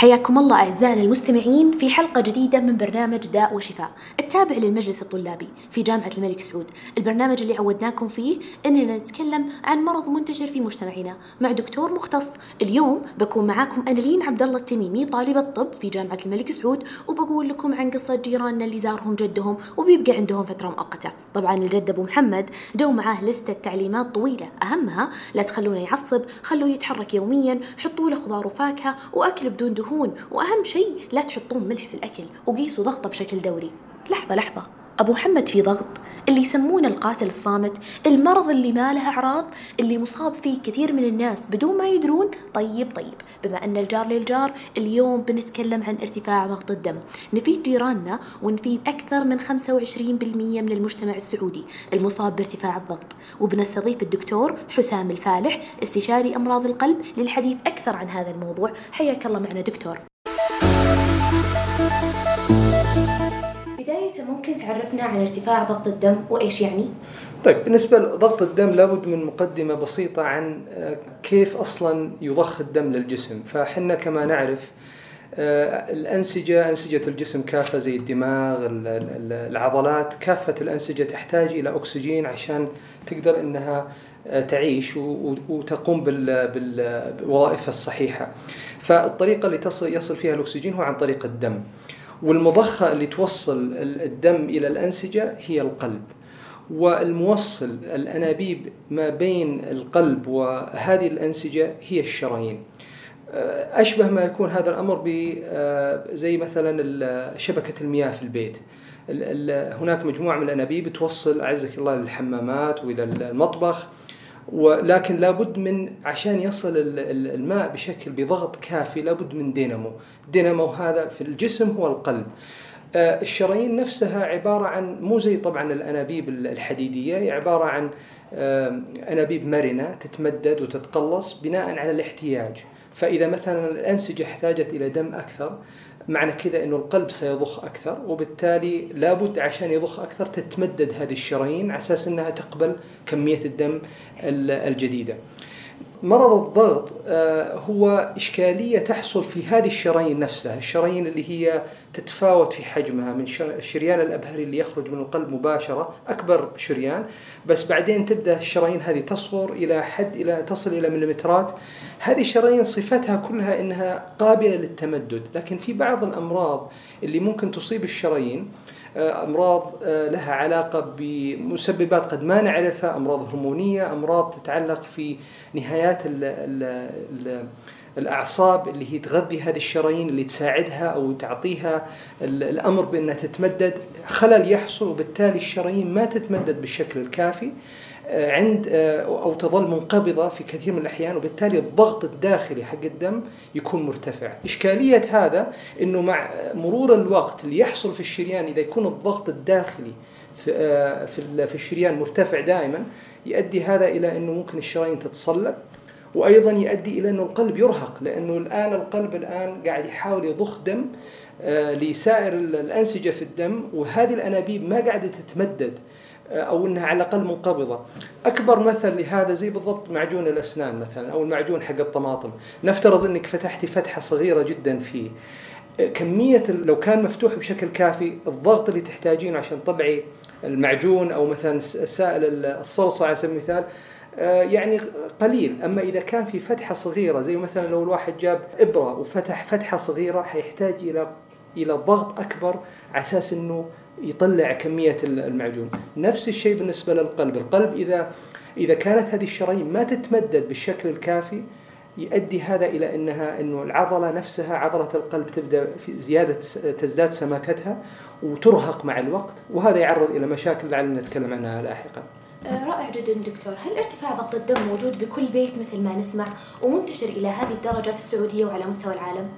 حياكم الله أعزائنا المستمعين في حلقة جديدة من برنامج داء وشفاء التابع للمجلس الطلابي في جامعة الملك سعود. البرنامج اللي عودناكم فيه أننا نتكلم عن مرض منتشر في مجتمعنا مع دكتور مختص. اليوم بكون معاكم أنا لين عبد الله التميمي طالبة طب في جامعة الملك سعود وبقول لكم عن قصة جيراننا اللي زارهم جدهم وبيبقى عندهم فترة مؤقتة. طبعا الجد أبو محمد جو معاه لستة تعليمات طويلة أهمها لا تخلونه يعصب خلوه يتحرك يوميا حطوا له خضار وفاكهة وأكل بدون دهون. وأهم شيء لا تحطون ملح في الأكل وقيسوا ضغطه بشكل دوري. لحظة لحظة. أبو محمد في ضغط. اللي يسمونه القاتل الصامت المرض اللي ما له أعراض اللي مصاب فيه كثير من الناس بدون ما يدرون. طيب طيب بما أن الجار للجار اليوم بنتكلم عن ارتفاع ضغط الدم. نفيد جيراننا ونفيد أكثر من 25% من المجتمع السعودي المصاب بارتفاع الضغط. وبنستضيف الدكتور حسام الفالح استشاري أمراض القلب للحديث أكثر عن هذا الموضوع. حياك الله معنا دكتور. تعرفنا عن ارتفاع ضغط الدم وإيش يعني؟ طيب بالنسبة لضغط الدم لابد من مقدمة بسيطة عن آه، كيف أصلا يضخ الدم للجسم. فحنا كما نعرف آه، الأنسجة أنسجة الجسم كافة زي الدماغ ال- ال- العضلات. كافة الأنسجة تحتاج إلى أكسجين عشان تقدر إنها آه، تعيش وتقوم بوظائفها الصحيحة. فالطريقة اللي يصل فيها الأكسجين هو عن طريق الدم. والمضخة اللي توصل ال- الدم إلى الأنسجة هي القلب. والموصل الأنابيب ما بين القلب وهذه الأنسجة هي الشرايين. آه، أشبه ما يكون هذا الأمر آه، زي مثلا شبكة المياه في البيت. ال- ال- هناك مجموعة من الأنابيب توصل أعزك الله للحمامات وإلى المطبخ. ولكن لابد من عشان يصل ال- ال- الماء بشكل بضغط كافي لابد من دينامو. دينامو هذا في الجسم هو القلب. آه، الشرايين نفسها عبارة عن مو زي طبعا الأنابيب الحديدية عبارة عن آه، أنابيب مرنة تتمدد وتتقلص بناء على الاحتياج. فإذا مثلا الأنسجة احتاجت إلى دم أكثر معنى كذا أنه القلب سيضخ أكثر وبالتالي لابد عشان يضخ أكثر تتمدد هذه الشرايين على أساس أنها تقبل كمية الدم ال- الجديدة. مرض الضغط آه، هو إشكالية تحصل في هذه الشرايين نفسها الشرايين اللي هي تتفاوت في حجمها من الشريان الأبهري اللي يخرج من القلب مباشرة أكبر شريان بس بعدين تبدأ الشرايين هذه تصغر إلى حد إلى تصل إلى مليمترات. هذه الشرايين صفتها كلها أنها قابلة للتمدد لكن في بعض الأمراض اللي ممكن تصيب الشرايين آه، أمراض آه، لها علاقة بمسببات قد ما نعرفها أمراض هرمونية أمراض تتعلق في نهايات ال ال ال الأعصاب اللي هي تغذي هذه الشرايين اللي تساعدها أو تعطيها ال- الأمر بأنها تتمدد خلل يحصل وبالتالي الشرايين ما تتمدد بالشكل الكافي. عند آه، أو تظل منقبضة في كثير من الأحيان وبالتالي الضغط الداخلي حق الدم يكون مرتفع. إشكالية هذا إنه مع مرور الوقت اللي يحصل في الشريان إذا يكون الضغط الداخلي في آه، في ال- في الشريان مرتفع دائما يؤدي هذا إلى إنه ممكن الشرايين تتصلب وأيضا يؤدي إلى إنه القلب يرهق لأنه الآن القلب الآن قاعد يحاول يضخ دم آه، لسائر ال- الأنسجة في الدم وهذه الأنابيب ما قاعدة تتمدد أو إنها على الأقل منقبضة. أكبر مثل لهذا زي بالضبط معجون الأسنان مثلا أو المعجون حق الطماطم، نفترض إنك فتحتي فتحة صغيرة جدا فيه. كمية لو كان مفتوح بشكل كافي الضغط اللي تحتاجينه عشان تطلعي المعجون أو مثلا سائل ال- الصلصة على سبيل المثال آه، يعني قليل أما إذا كان في فتحة صغيرة زي مثلا لو الواحد جاب إبرة وفتح فتحة صغيرة حيحتاج إلى إلى ضغط أكبر على أساس إنه يطلع كمية ال- المعجون نفس الشيء بالنسبة للقلب القلب اذا إذا كانت هذه الشرايين ما تتمدد بالشكل الكافي يؤدي هذا إلى انها إنه العضلة نفسها عضلة القلب تبدأ في زيادة تزداد سماكتها وترهق مع الوقت وهذا يعرض إلى مشاكل لعلنا نتكلم عنها لاحقا. آه، رائع جدا دكتور هل ارتفاع ضغط الدم موجود بكل بيت مثل ما نسمع ومنتشر إلى هذه الدرجة في السعودية وعلى مستوى العالم؟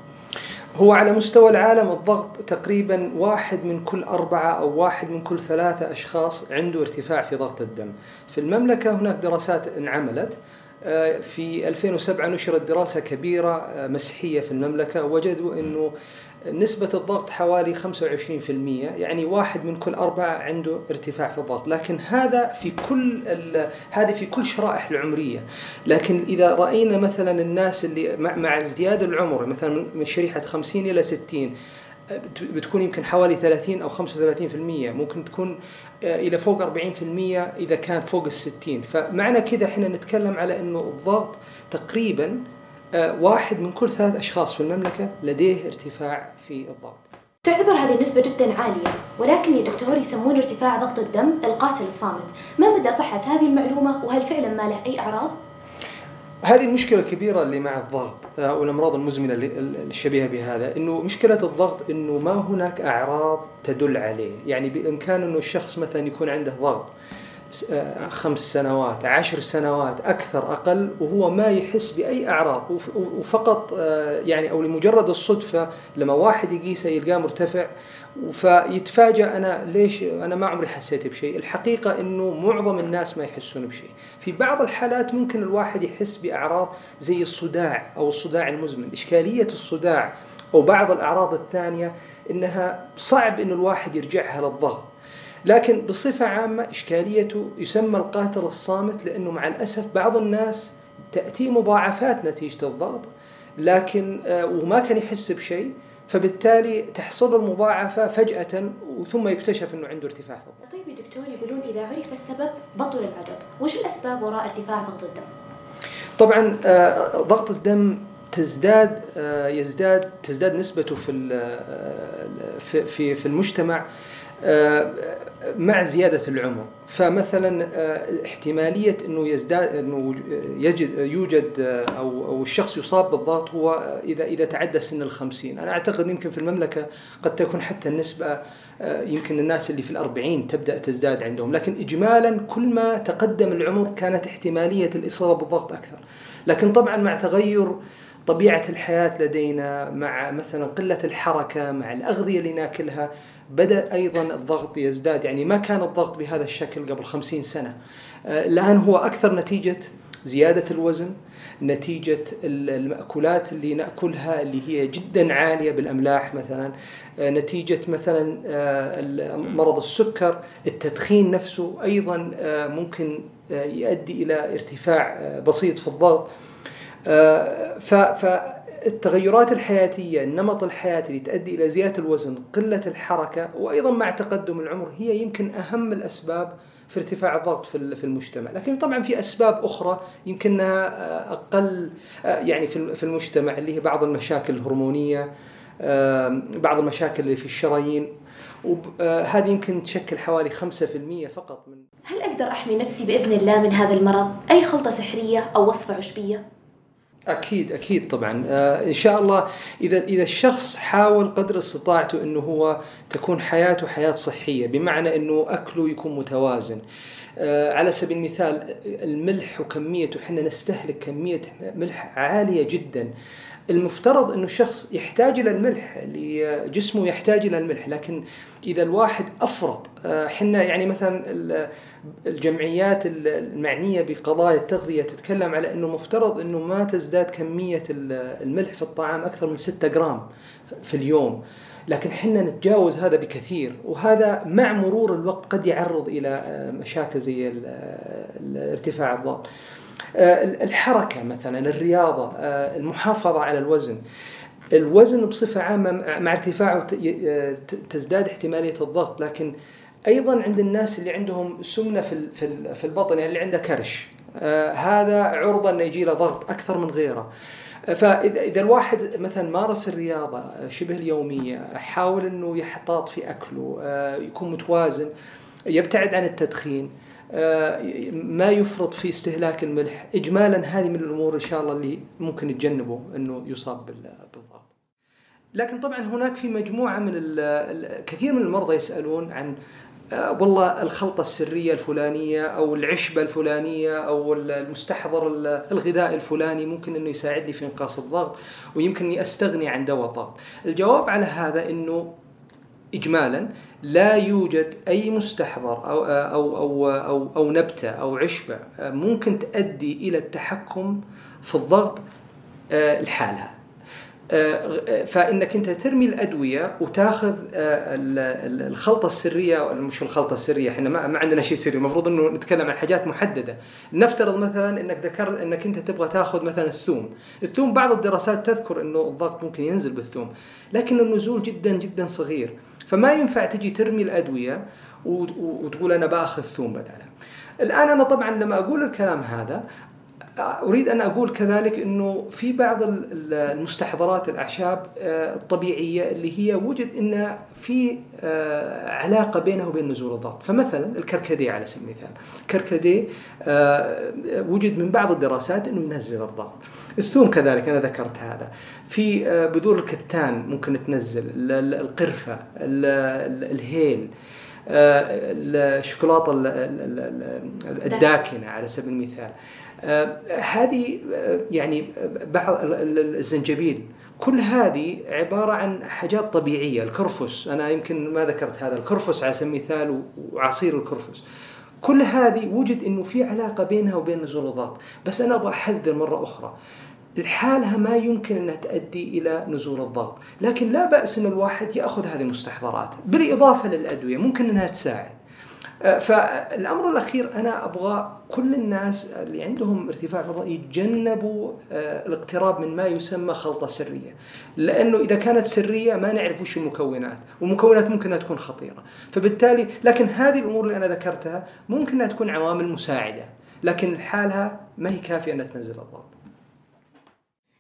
هو على مستوى العالم الضغط تقريبا واحد من كل أربعة أو واحد من كل ثلاثة أشخاص عنده ارتفاع في ضغط الدم. في المملكة هناك دراسات انعملت. آه، في 2007 نشرت دراسة كبيرة آه، مسحية في المملكة. وجدوا أنه نسبة الضغط حوالي 25% يعني واحد من كل أربعة عنده ارتفاع في الضغط. لكن هذا في كل هذه في كل شرائح العمرية. لكن إذا رأينا مثلا الناس اللي مع, مع ازدياد العمر مثلا من شريحة 50 إلى 60 بتكون يمكن حوالي 30 أو 35% ممكن تكون آه، إلى فوق 40% إذا كان فوق ال 60 فمعنى كذا إحنا نتكلم على إنه الضغط تقريبا واحد من كل ثلاث أشخاص في المملكة لديه ارتفاع في الضغط. تعتبر هذه النسبة جدا عالية ولكن يا دكتور يسمون ارتفاع ضغط الدم القاتل الصامت ما مدى صحة هذه المعلومة وهل فعلا ما له أي أعراض؟ هذه المشكلة الكبيرة اللي مع الضغط آه، والأمراض المزمنة الشبيهة بهذا إنه مشكلة الضغط إنه ما هناك أعراض تدل عليه يعني بإمكان إنه الشخص مثلا يكون عنده ضغط آه، خمس سنوات عشر سنوات أكثر أقل وهو ما يحس بأي أعراض وفقط آه، يعني أو لمجرد الصدفة لما واحد يقيسه يلقاه مرتفع فيتفاجأ أنا ليش أنا ما عمري حسيت بشيء. الحقيقة أنه معظم الناس ما يحسون بشيء. في بعض الحالات ممكن الواحد يحس بأعراض زي الصداع أو الصداع المزمن إشكالية الصداع أو بعض الأعراض الثانية إنها صعب أن الواحد يرجعها للضغط. لكن بصفة عامة إشكاليته يسمى القاتل الصامت لأنه مع الأسف بعض الناس تأتي مضاعفات نتيجة الضغط لكن آه، وما كان يحس بشيء فبالتالي تحصل المضاعفة فجأة ثم يكتشف أنه عنده ارتفاع في الضغط طيب يا دكتور يقولون إذا عرف السبب بطل العجب وش الأسباب وراء ارتفاع ضغط الدم؟ طبعا آه، ضغط الدم تزداد آه، يزداد تزداد نسبته في في في المجتمع مع زيادة العمر. فمثلا آه، احتمالية إنه يزداد إنه يجد يوجد آه، أو أو الشخص يصاب بالضغط هو إذا إذا تعدى سن الخمسين، أنا أعتقد يمكن في المملكة قد تكون حتى النسبة آه، يمكن الناس اللي في الأربعين تبدأ تزداد عندهم، لكن اجمالا كل ما تقدم العمر كانت احتمالية الإصابة بالضغط أكثر، لكن طبعا مع تغير طبيعة الحياة لدينا مع مثلا قلة الحركة مع الأغذية اللي ناكلها بدأ أيضا الضغط يزداد. يعني ما كان الضغط بهذا الشكل قبل خمسين سنة. آه، الآن هو أكثر نتيجة زيادة الوزن نتيجة المأكولات اللي نأكلها اللي هي جدا عالية بالأملاح مثلا. آه، نتيجة مثلا آه، مرض السكر التدخين نفسه أيضا ممكن يؤدي إلى ارتفاع بسيط في الضغط. ف التغيرات الحياتية النمط الحياتي اللي تؤدي إلى زيادة الوزن قلة الحركة وأيضا مع تقدم العمر هي يمكن أهم الأسباب في ارتفاع الضغط في المجتمع لكن طبعا في أسباب أخرى يمكنها آه، أقل آه، يعني في المجتمع اللي هي بعض المشاكل الهرمونية بعض المشاكل اللي في الشرايين وهذه يمكن تشكل حوالي 5% فقط من هل أقدر أحمي نفسي بإذن الله من هذا المرض؟ أي خلطة سحرية أو وصفة عشبية؟ أكيد أكيد طبعا. آه إن شاء الله إذا إذا الشخص حاول قدر استطاعته إنه هو تكون حياته حياة صحية بمعنى إنه أكله يكون متوازن. آه على سبيل المثال الملح وكميته إحنا نستهلك كمية ملح عالية جدا. المفترض أنه الشخص يحتاج إلى الملح جسمه يحتاج إلى الملح لكن إذا الواحد أفرط آه، حنا يعني مثلا الجمعيات المعنية بقضايا التغذية تتكلم على أنه مفترض أنه ما تزداد كمية الملح في الطعام أكثر من 6 جرام في اليوم. لكن حنا نتجاوز هذا بكثير وهذا مع مرور الوقت قد يعرض إلى آه، مشاكل زي ارتفاع الضغط. آه، الحركة مثلا الرياضة آه، المحافظة على الوزن. الوزن بصفة عامة مع ارتفاعه آه، تزداد احتمالية الضغط. لكن أيضا عند الناس اللي عندهم سمنة في في البطن يعني اللي عنده كرش هذا عرضة إنه يجي له ضغط أكثر من غيره. فإذا إذا الواحد مثلا مارس الرياضة شبه اليومية حاول إنه يحتاط في أكله يكون متوازن يبتعد عن التدخين آه، ما يفرط في استهلاك الملح. اجمالا هذه من الأمور إن شاء الله اللي ممكن يتجنبوا إنه يصاب بالضغط. لكن طبعا هناك في مجموعة من كثير من المرضى يسألون عن آه، والله الخلطة السرية الفلانية أو العشبة الفلانية أو المستحضر الغذائي الفلاني ممكن أنه يساعدني في إنقاص الضغط ويمكن أني أستغني عن دواء الضغط. الجواب على هذا أنه اجمالا لا يوجد أي مستحضر أو أو أو أو, أو نبتة أو عشبة ممكن تؤدي إلى التحكم في الضغط آه، لحالها. فإنك أنت ترمي الأدوية وتاخذ آه، الخلطة السرية مش الخلطة السرية إحنا ما عندنا شيء سري المفروض إنه نتكلم عن حاجات محددة. نفترض مثلا إنك ذكرت إنك أنت تبغى تاخذ مثلا الثوم. الثوم بعض الدراسات تذكر إنه الضغط ممكن ينزل بالثوم لكن النزول جدا جدا صغير. فما ينفع تجي ترمي الأدوية وتقول أنا بأخذ ثوم بدالها الآن أنا طبعا لما أقول الكلام هذا أريد أن أقول كذلك إنه في بعض المستحضرات الأعشاب آه، الطبيعية اللي هي وجد إن في آه، علاقة بينها وبين نزول الضغط، فمثلا الكركديه على سبيل المثال، الكركديه آه، وجد من بعض الدراسات إنه ينزل الضغط. الثوم كذلك أنا ذكرت هذا. في بذور الكتان ممكن تنزل، القرفة، الهيل، الشوكولاتة الداكنة على سبيل المثال. آه، هذه آه، يعني بعض الزنجبيل. كل هذه عبارة عن حاجات طبيعية. الكرفس أنا يمكن ما ذكرت هذا. الكرفس على سبيل المثال وعصير الكرفس. كل هذه وجد إنه في علاقة بينها وبين نزول الضغط، بس أنا أبغى أحذر مرة أخرى. لحالها ما يمكن إنها تؤدي إلى نزول الضغط، لكن لا بأس إن الواحد يأخذ هذه المستحضرات، بالإضافة للأدوية ممكن إنها تساعد. فالأمر الأخير أنا أبغى كل الناس اللي عندهم ارتفاع فضاء يتجنبوا آه، الاقتراب من ما يسمى خلطة سرية. لأنه إذا كانت سرية ما نعرف وش المكونات والمكونات ممكن تكون خطيرة. فبالتالي لكن هذه الأمور اللي أنا ذكرتها ممكن أنها تكون عوامل مساعدة لكن لحالها ما هي كافية انها تنزل الضغط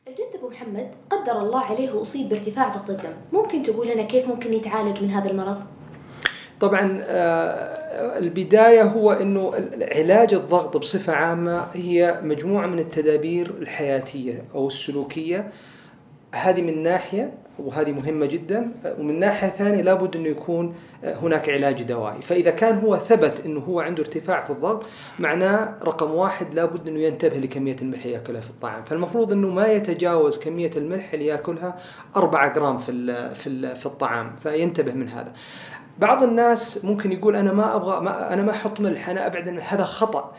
الجد أبو محمد قدر الله عليه وأصيب بارتفاع ضغط الدم. ممكن تقول لنا كيف ممكن يتعالج من هذا المرض؟ طبعا آه، البداية هو أنه علاج الضغط بصفة عامة هي مجموعة من التدابير الحياتية أو السلوكية. هذه من ناحية وهذه مهمة جدا. ومن ناحية ثانية لابد أنه يكون هناك علاج دوائي. فإذا كان هو ثبت أنه هو عنده ارتفاع في الضغط معناه رقم واحد لابد أنه ينتبه لكمية الملح اللي يأكلها في الطعام. فالمفروض أنه ما يتجاوز كمية الملح اللي يأكلها 4 جرام في, في, في الطعام. فينتبه من هذا. بعض الناس ممكن يقول أنا ما أبغى ما أنا ما أحط ملح أنا أبعد الملح هذا خطأ.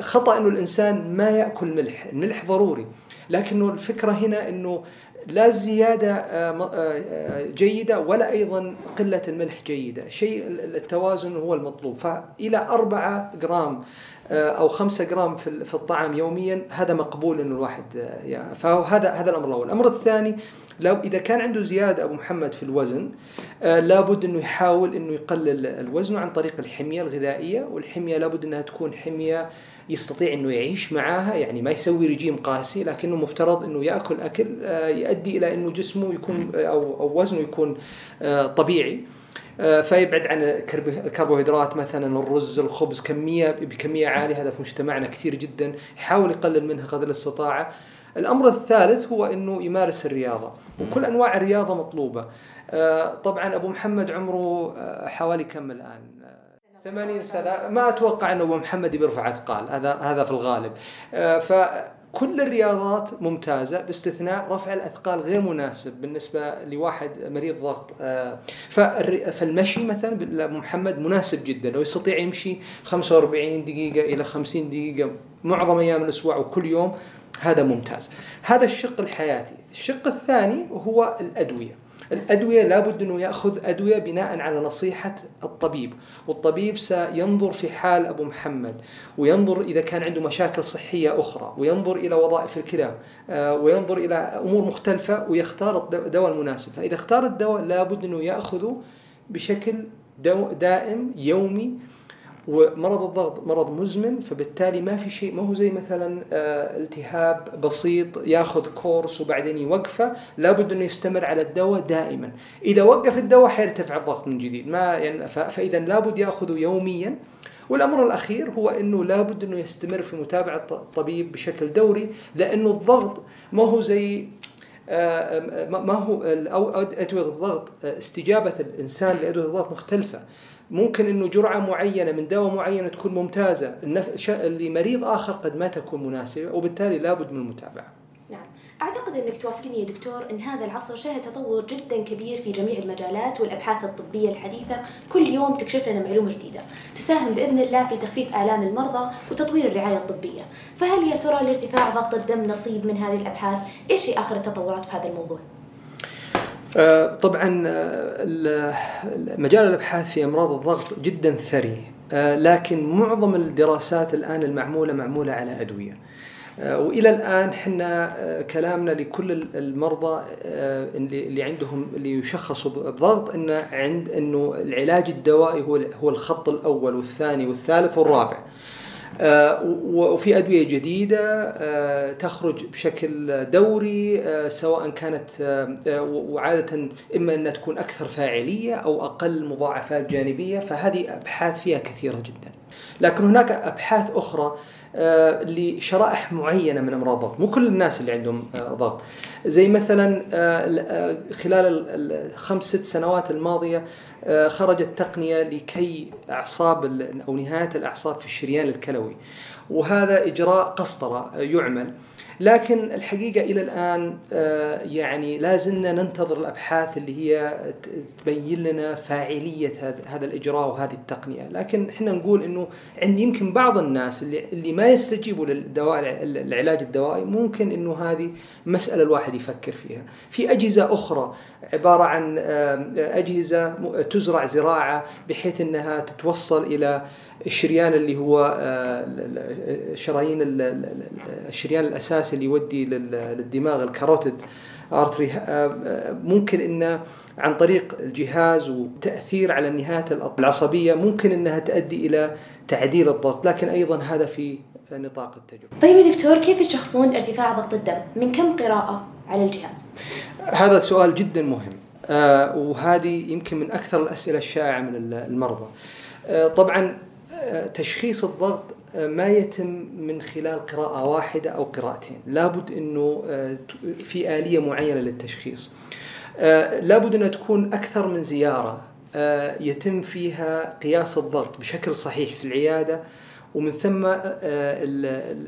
خطأ إنه الإنسان ما يأكل ملح الملح ضروري. لكنه الفكرة هنا إنه لا الزيادة آه، آه، جيدة ولا أيضا قلة الملح جيدة. شيء التوازن هو المطلوب. فإلى أربعة جرام آه، أو خمسة جرام في الطعام يوميا هذا مقبول أنه الواحد فهذا هذا الأمر الأول. الأمر الثاني إذا كان عنده زيادة أبو محمد في الوزن آه لابد إنه يحاول إنه يقلل الوزن عن طريق الحمية الغذائية والحمية لابد إنها تكون حمية يستطيع إنه يعيش معاها يعني ما يسوي رجيم قاسي لكنه مفترض إنه يأكل أكل آه يؤدي إلى إنه جسمه يكون آه، أو أو وزنه يكون آه طبيعي. آه، فيبعد عن الكربوهيدرات مثلا الرز الخبز كميه بكمية عالية. هذا في مجتمعنا كثير جدا. يحاول يقلل منها قدر الاستطاعة. الأمر الثالث هو أنه يمارس الرياضة وكل أنواع الرياضة مطلوبة. آه، طبعا أبو محمد عمره آه، حوالي كم الآن؟ 80 سنة. ما أتوقع أنه أبو محمد بيرفع أثقال. هذا هذا في الغالب. آه، فكل الرياضات ممتازة باستثناء رفع الأثقال غير مناسب بالنسبة لواحد مريض ضغط. فالمشي مثلا محمد مناسب جدا. لو يستطيع يمشي 45 دقيقة إلى 50 دقيقة معظم أيام الأسبوع وكل يوم هذا ممتاز. هذا الشق الحياتي. الشق الثاني هو الأدوية. الأدوية لابد أنه يأخذ أدوية بناء على نصيحة الطبيب والطبيب سينظر في حال أبو محمد وينظر إذا كان عنده مشاكل صحية أخرى وينظر إلى وظائف الكلى آه، وينظر إلى أمور مختلفة ويختار الدواء المناسب. فإذا اختار الدواء لابد أنه يأخذه بشكل دائم يومي ومرض الضغط مرض مزمن فبالتالي ما في شيء ما هو زي مثلا آه، التهاب بسيط ياخذ كورس وبعدين يوقفه لابد أنه يستمر على الدواء دائما. إذا وقف الدواء حيرتفع الضغط من جديد. ما يعني فإذا لابد يأخذه يوميا. والأمر الأخير هو أنه لابد أنه يستمر في متابعة الطبيب بشكل دوري لأنه الضغط ما هو زي آه، ما هو أدوية الضغط آه، استجابة الإنسان لأدوية الضغط مختلفة. ممكن إنه جرعة معينة من دواء معينة تكون ممتازة. لمريض آخر قد ما تكون مناسبة وبالتالي لابد من المتابعة. نعم. أعتقد أنك توافقني يا دكتور أن هذا العصر شهد تطور جدا كبير في جميع المجالات والأبحاث الطبية الحديثة. كل يوم تكشف لنا معلومة جديدة. تساهم بإذن الله في تخفيف آلام المرضى وتطوير الرعاية الطبية. فهل يا ترى لارتفاع ضغط الدم نصيب من هذه الأبحاث؟ إيش هي آخر التطورات في هذا الموضوع؟ آه، طبعا آه، مجال الأبحاث في أمراض الضغط جدا ثري آه، لكن معظم الدراسات الآن المعمولة معمولة على أدوية. وإلى الآن حنا كلامنا لكل المرضى اللي عندهم اللي يشخصوا بضغط انه عند إنه العلاج الدوائي هو هو الخط الأول والثاني والثالث والرابع. وفي أدوية جديدة آه، تخرج بشكل دوري آه، سواء كانت وعادة إما أنها تكون أكثر فاعلية أو أقل مضاعفات جانبية فهذه أبحاث فيها كثيرة جدا. لكن هناك أبحاث أخرى لشرائح معينة من أمراض الضغط، مو كل الناس اللي عندهم ضغط. زي مثلا خلال الخمس ست سنوات الماضية آه، خرجت تقنية لكي أعصاب أو نهاية الأعصاب في الشريان الكلوي. وهذا إجراء قسطرة يعمل. لكن الحقيقة إلى الآن آه، يعني لازلنا ننتظر الأبحاث اللي هي تبين لنا فاعلية هذا الإجراء وهذه التقنية. لكن إحنا نقول أنه عند يمكن بعض الناس اللي, اللي ما يستجيبوا للدواء العلاج الدوائي ممكن أنه هذه مسألة الواحد يفكر فيها. في أجهزة أخرى عبارة عن أجهزة تزرع زراعة بحيث أنها تتوصل إلى الشريان اللي هو آه، شرايين الشريان الاساسي اللي يودي للدماغ الكاروتيد ارتري آه، ممكن انه عن طريق الجهاز وتأثير على النهايات العصبية ممكن إنها تؤدي إلى تعديل الضغط لكن أيضا هذا في نطاق التجربة. طيب يا دكتور كيف يشخصون ارتفاع ضغط الدم؟ من كم قراءة على الجهاز؟ هذا سؤال جدا مهم آه وهذه يمكن من أكثر الأسئلة الشائعة من المرضى. آه طبعا تشخيص الضغط آه، ما يتم من خلال قراءة واحدة أو قراءتين. لابد أنه آه، في آلية معينة للتشخيص. آه، لابد أنها تكون أكثر من زيارة. يتم فيها قياس الضغط بشكل صحيح في العيادة. ومن ثم آه،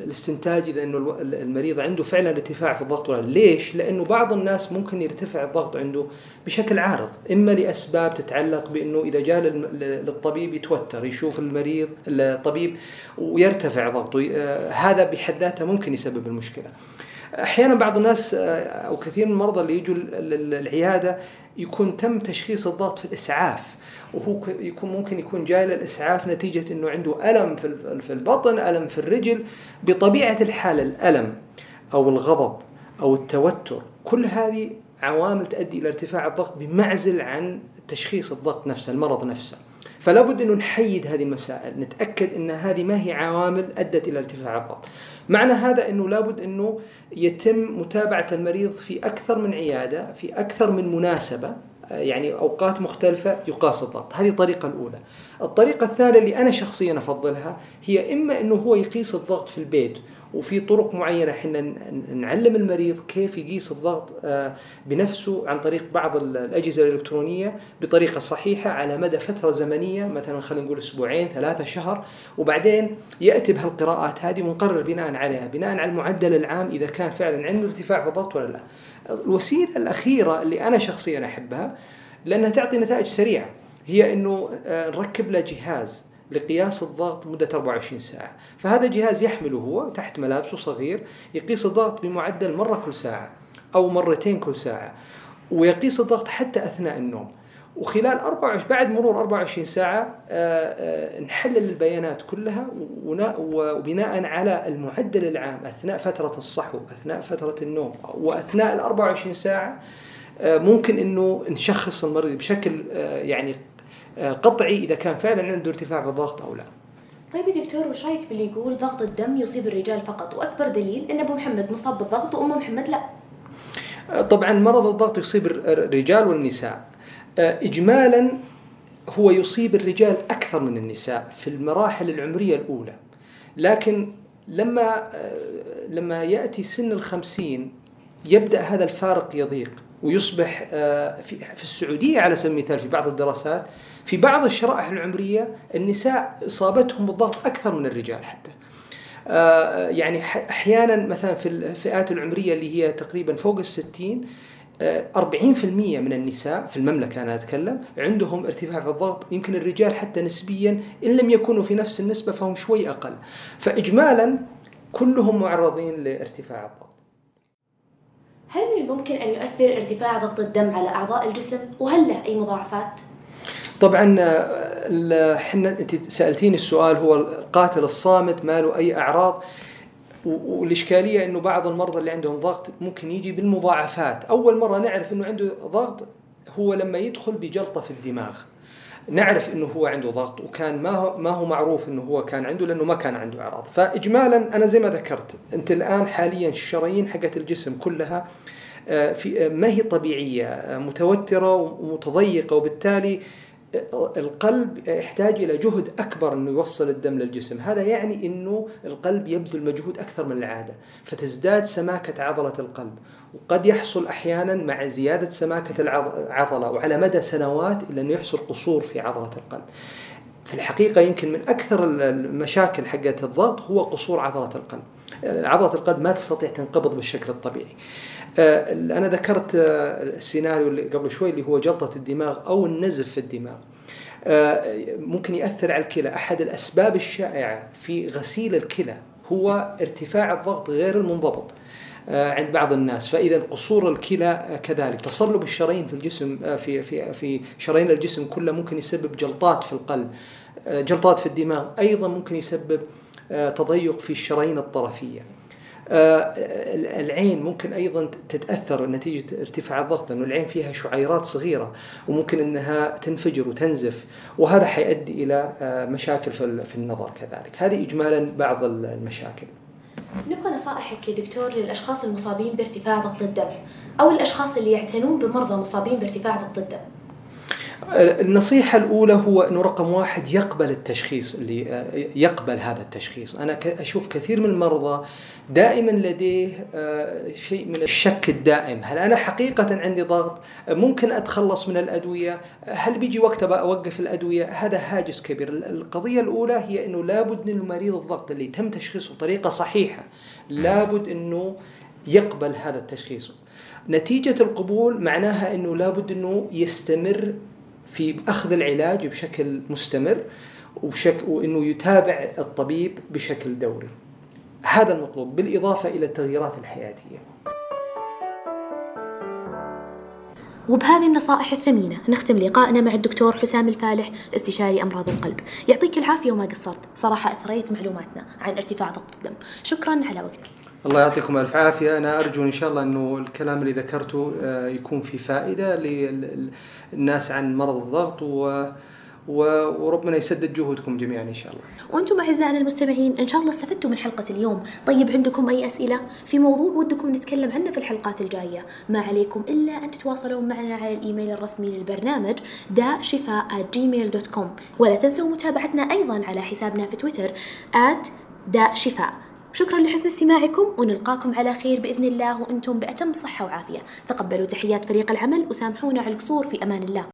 الاستنتاج إذا إنه المريض عنده فعلا ارتفاع في الضغط ولا ليش؟ لأنه بعض الناس ممكن يرتفع الضغط عنده بشكل عارض، إما لأسباب تتعلق بإنه إذا جاء للطبيب يتوتر، يشوف المريض الطبيب ويرتفع ضغطه، آه، هذا بحد ذاته ممكن يسبب المشكلة. أحيانا بعض الناس آه، أو كثير من المرضى اللي يجوا العياده يكون تم تشخيص الضغط في الإسعاف وهو يكون ممكن يكون جاي للإسعاف نتيجة إنه عنده ألم في البطن، ألم في الرجل، بطبيعة الحال الألم أو الغضب أو التوتر، كل هذه عوامل تؤدي إلى ارتفاع الضغط بمعزل عن تشخيص الضغط نفسه، المرض نفسه. فلا بد انه نحيد هذه المسائل، نتأكد أن هذه ما هي عوامل أدت إلى ارتفاع الضغط. معنى هذا أنه لابد أنه يتم متابعة المريض في أكثر من عيادة، في أكثر من مناسبة، يعني أوقات مختلفة يقاس الضغط هذه الطريقة الأولى الطريقة الثانية اللي أنا شخصيا أفضلها هي إما أنه هو يقيس الضغط في البيت وفي طرق معينة. إحنا نعلم المريض كيف يقيس الضغط آه، بنفسه عن طريق بعض الأجهزة الإلكترونية بطريقة صحيحة على مدى فترة زمنية مثلا خلينا نقول أسبوعين ثلاثة شهر. وبعدين يأتي بهالقراءات هذه ونقرر بناء عليها بناء على المعدل العام إذا كان فعلا عنده ارتفاع في الضغط ولا لا. الوسيلة الأخيرة اللي أنا شخصيا أحبها لأنها تعطي نتائج سريعة هي إنه آه، نركب له جهاز. لقياس الضغط مدة 24 ساعة. فهذا جهاز يحمله هو تحت ملابسه صغير يقيس الضغط بمعدل مرة كل ساعة أو مرتين كل ساعة ويقيس الضغط حتى أثناء النوم. وخلال 24 بعد مرور 24 ساعة آه، آه، نحلل البيانات كلها وبناء على المعدل العام أثناء فترة الصحو أثناء فترة النوم وأثناء ال 24 ساعة آه، ممكن إنه نشخص المريض بشكل يعني قطعي إذا كان فعلا عنده ارتفاع بالضغط أو لا. طيب يا دكتور وش رأيك باللي يقول ضغط الدم يصيب الرجال فقط وأكبر دليل إن أبو محمد مصاب بالضغط وام محمد لا؟ طبعا مرض الضغط يصيب الرجال والنساء اجمالا هو يصيب الرجال أكثر من النساء في المراحل العمرية الأولى لكن لما لما يأتي سن الخمسين يبدأ هذا الفارق يضيق ويصبح في السعودية على سبيل المثال في بعض الدراسات في بعض الشرائح العمرية النساء إصابتهم بالضغط أكثر من الرجال حتى. آه، يعني أحيانا مثلا في الفئات العمرية اللي هي تقريبا فوق الستين 40% آه، من النساء في المملكة أنا أتكلم عندهم ارتفاع في الضغط يمكن الرجال حتى نسبيا إن لم يكونوا في نفس النسبة فهم شوي أقل. فإجمالا كلهم معرضين لارتفاع الضغط. هل من الممكن أن يؤثر ارتفاع ضغط الدم على أعضاء الجسم؟ وهل له أي مضاعفات؟ طبعا إحنا أنت سألتيني السؤال هو القاتل الصامت ما له أي أعراض؟ والإشكالية إنه بعض المرضى اللي عندهم ضغط ممكن يجي بالمضاعفات. أول مرة نعرف إنه عنده ضغط هو لما يدخل بجلطة في الدماغ. نعرف إنه هو عنده ضغط وكان ما هو ما هو معروف إنه هو كان عنده لأنه ما كان عنده أعراض. فاجمالا أنا زي ما ذكرت أنت الآن حاليا الشرايين حقت الجسم كلها آه، في ما هي طبيعية؟ آه، متوترة ومتضيقة وبالتالي القلب يحتاج إلى جهد أكبر إنه يوصل الدم للجسم، هذا يعني إنه القلب يبذل مجهود أكثر من العادة، فتزداد سماكة عضلة القلب، وقد يحصل أحيانا مع زيادة سماكة العضله وعلى مدى سنوات إلى انه يحصل قصور في عضلة القلب. في الحقيقة يمكن من أكثر المشاكل حقت الضغط هو قصور عضلة القلب. عضلة القلب ما تستطيع تنقبض بالشكل الطبيعي. آه، أنا ذكرت آه، السيناريو اللي قبل شوي اللي هو جلطة الدماغ أو النزف في الدماغ. آه، ممكن يأثر على الكلى. أحد الأسباب الشائعة في غسيل الكلى هو ارتفاع الضغط غير المنضبط عند بعض الناس. فإذا قصور الكلى كذلك. تصلب الشرايين في الجسم في في في شرايين الجسم كله ممكن يسبب جلطات في القلب جلطات في الدماغ. أيضا ممكن يسبب تضيق في الشرايين الطرفية. العين ممكن أيضا تتأثر نتيجة ارتفاع الضغط لأنه العين فيها شعيرات صغيرة وممكن إنها تنفجر وتنزف وهذا حيؤدي إلى آه، مشاكل في النظر كذلك. هذه اجمالا بعض المشاكل. نبغى نصائحك يا دكتور للأشخاص المصابين بارتفاع ضغط الدم أو الأشخاص اللي يعتنون بمرضى مصابين بارتفاع ضغط الدم. النصيحة الأولى هو أنه رقم واحد يقبل التشخيص اللي آه، يقبل هذا التشخيص. أنا أشوف كثير من المرضى دائما لديه آه، شيء من الشك الدائم. هل أنا حقيقة عندي ضغط؟ ممكن أتخلص من الأدوية؟ هل بيجي وقت أوقف الأدوية؟ هذا هاجس كبير. القضية الأولى هي أنه لابد أنه مريض الضغط اللي تم تشخيصه بطريقة صحيحة. لابد أنه يقبل هذا التشخيص. نتيجة القبول معناها أنه لابد أنه يستمر في أخذ العلاج بشكل مستمر وبشكل وإنه يتابع الطبيب بشكل دوري. هذا المطلوب بالإضافة إلى التغييرات الحياتية. وبهذه النصائح الثمينة نختم لقائنا مع الدكتور حسام الفالح استشاري أمراض القلب يعطيك العافية وما قصرت صراحة أثريت معلوماتنا عن ارتفاع ضغط الدم شكرا على وقتك الله يعطيكم ألف عافية. أنا أرجو إن شاء الله إنه الكلام اللي ذكرته آه، يكون في فائدة للناس عن مرض الضغط و وربنا يسدد جهودكم جميعا إن شاء الله. وأنتم أعزائنا المستمعين إن شاء الله استفدتوا من حلقة اليوم، طيب عندكم أي أسئلة؟ في موضوع ودكم نتكلم عنه في الحلقات الجاية، ما عليكم إلا أن تتواصلون معنا على الإيميل الرسمي للبرنامج داء شفاء Gmail dot com، ولا تنسوا متابعتنا أيضا على حسابنا في تويتر داء شفاء. شكرا لحسن استماعكم ونلقاكم على خير بإذن الله وأنتم بأتم صحة وعافية. تقبلوا تحيات فريق العمل وسامحونا على القصور في أمان الله.